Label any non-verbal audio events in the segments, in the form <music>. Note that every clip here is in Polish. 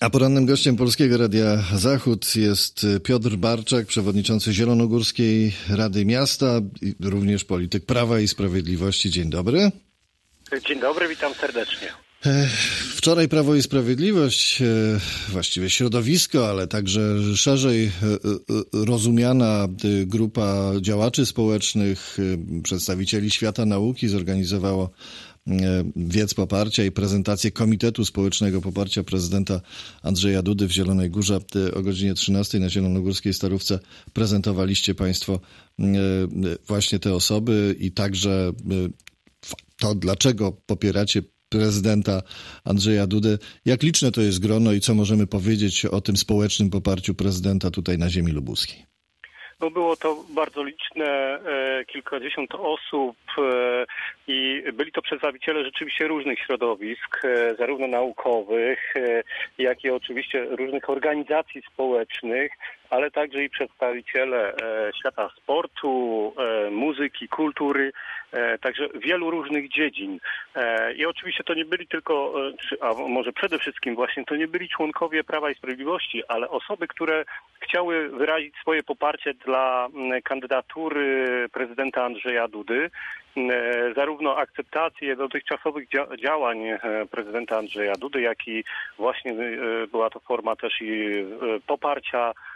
A porannym gościem Polskiego Radia Zachód jest Piotr Barczak, przewodniczący Zielonogórskiej Rady Miasta, również polityk Prawa i Sprawiedliwości. Dzień dobry. Dzień dobry, witam serdecznie. Wczoraj Prawo i Sprawiedliwość, właściwie środowisko, ale także szerzej rozumiana grupa działaczy społecznych, przedstawicieli świata nauki zorganizowało wiec poparcia i prezentację Komitetu Społecznego Poparcia prezydenta Andrzeja Dudy w Zielonej Górze o godzinie 13 na Zielonogórskiej Starówce prezentowaliście Państwo właśnie te osoby i także to, dlaczego popieracie prezydenta Andrzeja Dudę. Jak liczne to jest grono i co możemy powiedzieć o tym społecznym poparciu prezydenta tutaj na ziemi lubuskiej? No było to bardzo liczne, e, kilkadziesiąt osób e, i byli to przedstawiciele rzeczywiście różnych środowisk, e, zarówno naukowych, jak i oczywiście różnych organizacji społecznych, ale także i przedstawiciele świata sportu, muzyki, kultury, także wielu różnych dziedzin. I oczywiście to nie byli tylko, a może przede wszystkim właśnie, to nie byli członkowie Prawa i Sprawiedliwości, ale osoby, które chciały wyrazić swoje poparcie dla kandydatury prezydenta Andrzeja Dudy, zarówno akceptację dotychczasowych działań prezydenta Andrzeja Dudy, jak i właśnie była to forma też i poparcia E,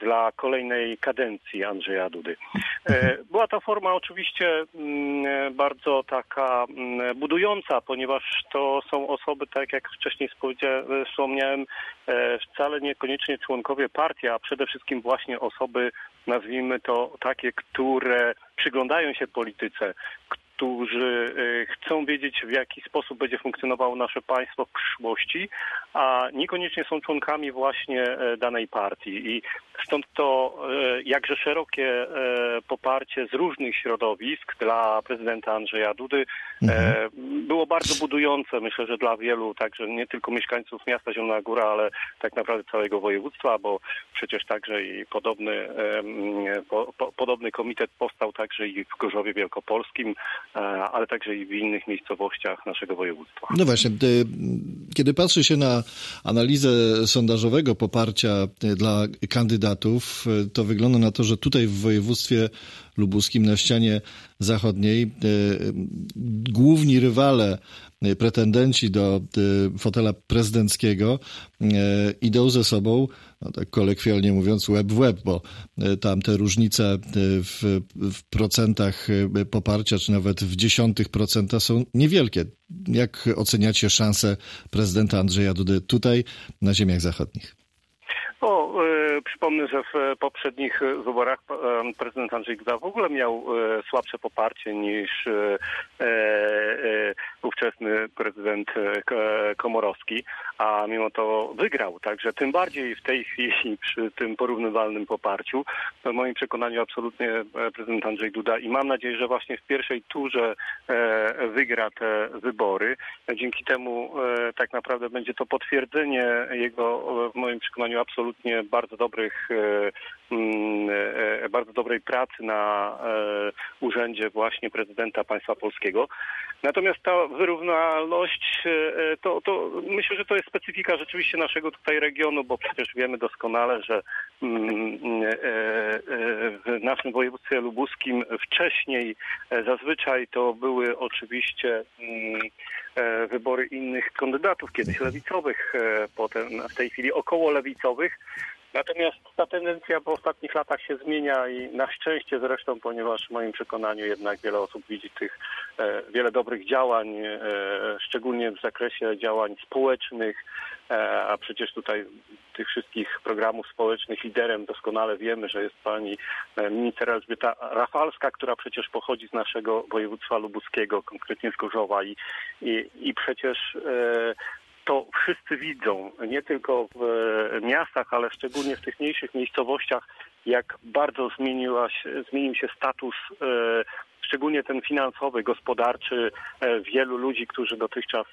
dla kolejnej kadencji Andrzeja Dudy. E, była to forma oczywiście mm, bardzo taka mm, budująca, ponieważ to są osoby, tak jak wcześniej wspomniałem, e, wcale niekoniecznie członkowie partii, a przede wszystkim właśnie osoby, nazwijmy to takie, które przyglądają się polityce, którzy y, chcą wiedzieć, w jaki sposób będzie funkcjonowało nasze państwo w przyszłości, a niekoniecznie są członkami właśnie e, danej partii. I stąd to e, jakże szerokie e, poparcie z różnych środowisk dla prezydenta Andrzeja Dudy mhm. było bardzo budujące, myślę, że dla wielu, także nie tylko mieszkańców miasta Zielona Góra, ale tak naprawdę całego województwa, bo przecież także i podobny, po, po, podobny komitet powstał także i w Gorzowie Wielkopolskim, E, ale także i w innych miejscowościach naszego województwa. No właśnie, kiedy patrzy się na analizę sondażowego poparcia e, dla kandydatów, e, to wygląda na to, że tutaj w województwie lubuskim na ścianie zachodniej główni rywale pretendenci do fotela prezydenckiego idą ze sobą no tak kolekwialnie mówiąc, web w web, bo e, tam te różnice e, w, w procentach e, poparcia, czy nawet w dziesiątych procenta są niewielkie. Jak oceniacie szanse prezydenta Andrzeja Dudy tutaj na ziemiach zachodnich? Przypomnę, że w poprzednich wyborach e, prezydent Andrzej Duda w ogóle miał e, słabsze poparcie niż e, ówczesny prezydent Komorowski, a mimo to wygrał. Także tym bardziej w tej chwili przy tym porównywalnym poparciu, w moim przekonaniu absolutnie prezydent Andrzej Duda i mam nadzieję, że właśnie w pierwszej turze wygra te wybory. Dzięki temu tak naprawdę będzie to potwierdzenie jego w moim przekonaniu absolutnie bardzo dobrych, e, e, bardzo dobrej pracy na e, urzędzie właśnie prezydenta państwa polskiego. Natomiast ta wyrównalność, to, to myślę, że to jest specyfika rzeczywiście naszego tutaj regionu, bo przecież wiemy doskonale, że mm, w naszym województwie lubuskim wcześniej zazwyczaj to były oczywiście mm, wybory innych kandydatów, kiedyś lewicowych, potem w tej chwili około lewicowych. Natomiast ta tendencja po ostatnich latach się zmienia i na szczęście zresztą, ponieważ w moim przekonaniu jednak wiele osób widzi tych e, wiele dobrych działań, e, szczególnie w zakresie działań społecznych, e, a przecież tutaj tych wszystkich programów społecznych liderem doskonale wiemy, że jest pani e, minister Elżbieta Rafalska, która przecież pochodzi z naszego województwa lubuskiego, konkretnie z Gorzowa. I, i, i przecież e, to wszyscy widzą, nie tylko w e, miastach, ale szczególnie w tych mniejszych miejscowościach, jak bardzo zmieniła się, zmienił się status, e, szczególnie ten finansowy, gospodarczy e, wielu ludzi, którzy dotychczas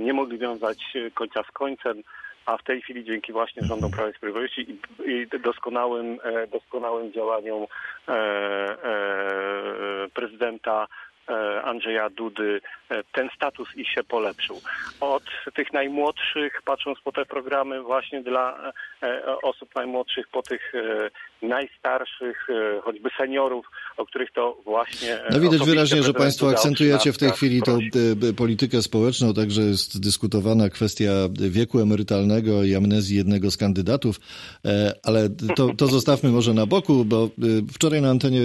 nie mogli wiązać końca z końcem a w tej chwili dzięki właśnie rządom Prawa i Sprawiedliwości i, i doskonałym, doskonałym działaniom prezydenta Andrzeja Dudy ten status i się polepszył. Od tych najmłodszych, patrząc po te programy właśnie dla osób najmłodszych, po tych najstarszych, choćby seniorów, o których to właśnie... No widać wyraźnie, że Państwo akcentujecie w tej chwili tą politykę społeczną, także jest dyskutowana kwestia wieku emerytalnego i amnezji jednego z kandydatów, ale to, to zostawmy może na boku, bo wczoraj na antenie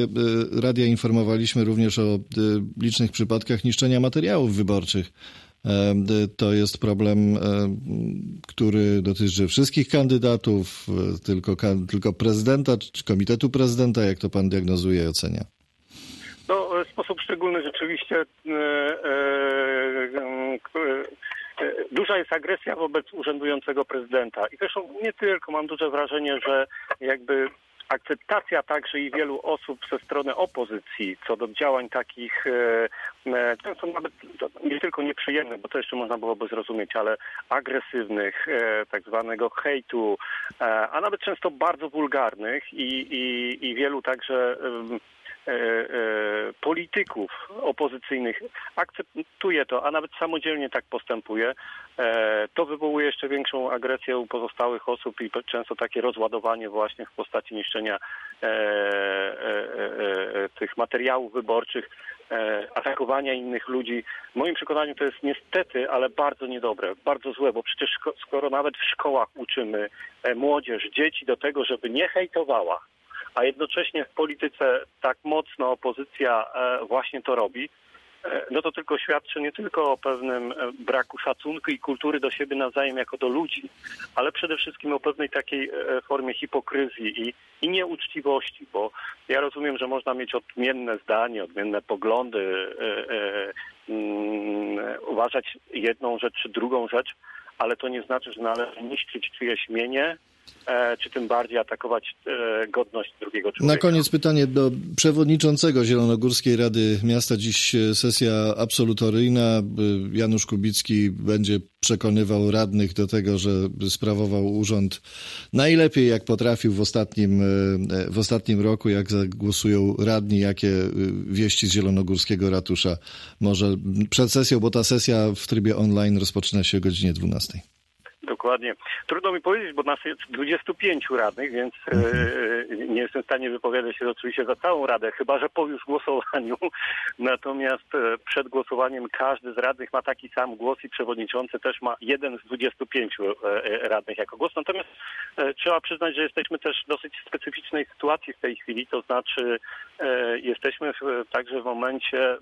radia informowaliśmy również o licznych przypadkach niszczenia materiałów wyborczych. To jest problem, który dotyczy wszystkich kandydatów, tylko, tylko prezydenta czy komitetu prezydenta. Jak to pan diagnozuje i ocenia? No, w sposób szczególny rzeczywiście e, e, e, duża jest agresja wobec urzędującego prezydenta. I zresztą nie tylko, mam duże wrażenie, że jakby akceptacja także i wielu osób ze strony opozycji co do działań takich, e, e, są nawet nie tylko nieprzyjemne, bo to jeszcze można byłoby zrozumieć, ale agresywnych, e, tak zwanego hejtu, a nawet często bardzo wulgarnych i, i, i wielu także E, e, polityków opozycyjnych akceptuje to, a nawet samodzielnie tak postępuje, e, to wywołuje jeszcze większą agresję u pozostałych osób i często takie rozładowanie właśnie w postaci niszczenia tych materiałów wyborczych, atakowania innych ludzi. W moim przekonaniu to jest niestety, ale bardzo niedobre, bardzo złe, bo przecież skoro nawet w szkołach uczymy młodzież, dzieci do tego, żeby nie hejtowała, a jednocześnie w polityce tak mocno opozycja e, właśnie to robi, e, no to tylko świadczy nie tylko o pewnym e, braku szacunku i kultury do siebie nawzajem jako do ludzi, ale przede wszystkim o pewnej takiej formie hipokryzji i, i nieuczciwości, bo ja rozumiem, że można mieć odmienne zdanie, odmienne poglądy, mm, uważać jedną rzecz czy drugą rzecz, ale to nie znaczy, że należy niszczyć czyjeś mienie, E, czy tym bardziej atakować e, godność drugiego człowieka. Na koniec pytanie do przewodniczącego Zielonogórskiej Rady Miasta. Dziś e, sesja absolutoryjna. Janusz Kubicki będzie przekonywał radnych do tego, że sprawował urząd najlepiej jak potrafił w ostatnim, w ostatnim roku, jak zagłosują radni, jakie wieści z Zielonogórskiego ratusza. Może przed sesją, bo ta sesja w trybie online rozpoczyna się o godzinie 12. Dokładnie. Trudno mi powiedzieć, bo nas jest 25 radnych, więc e, nie jestem w stanie wypowiadać się oczywiście za całą radę, chyba że po już głosowaniu. <laughs> Natomiast e, przed głosowaniem każdy z radnych ma taki sam głos i przewodniczący też ma jeden z 25 e, radnych jako głos. Natomiast trzeba przyznać, że jesteśmy też w dosyć specyficznej sytuacji w tej chwili, to znaczy jesteśmy także w momencie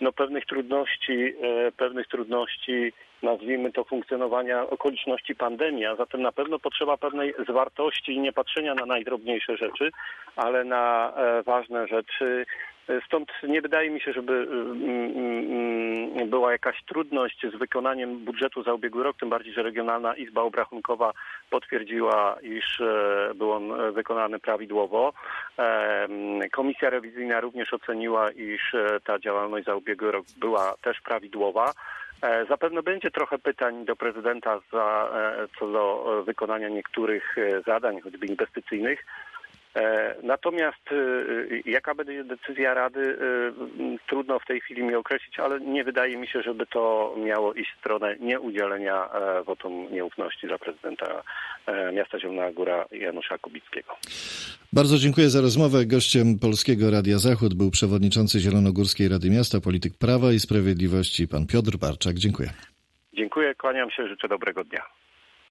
no, pewnych trudności, pewnych trudności nazwijmy to, funkcjonowania okoliczności pandemii, a zatem na pewno potrzeba pewnej zwartości i nie patrzenia na najdrobniejsze rzeczy, ale na e, ważne rzeczy. Stąd nie wydaje mi się, żeby mm, mm, mm, była jakaś trudność z wykonaniem budżetu za ubiegły rok, tym bardziej, że Regionalna Izba Obrachunkowa potwierdziła, iż e, był on wykonany prawidłowo. E, Komisja rewizyjna również oceniła, iż ta działalność za ubiegły rok była też prawidłowa. E, zapewne będzie trochę pytań do prezydenta za, e, co do wykonania niektórych e, zadań, choćby inwestycyjnych. Natomiast jaka będzie decyzja Rady, trudno w tej chwili mi określić, ale nie wydaje mi się, żeby to miało iść w stronę nieudzielenia wotum nieufności dla prezydenta miasta Zielona Góra Janusza Kubickiego. Bardzo dziękuję za rozmowę. Gościem Polskiego Radia Zachód był przewodniczący Zielonogórskiej Rady Miasta, polityk Prawa i Sprawiedliwości, pan Piotr Barczak. Dziękuję. Dziękuję, kłaniam się, życzę dobrego dnia.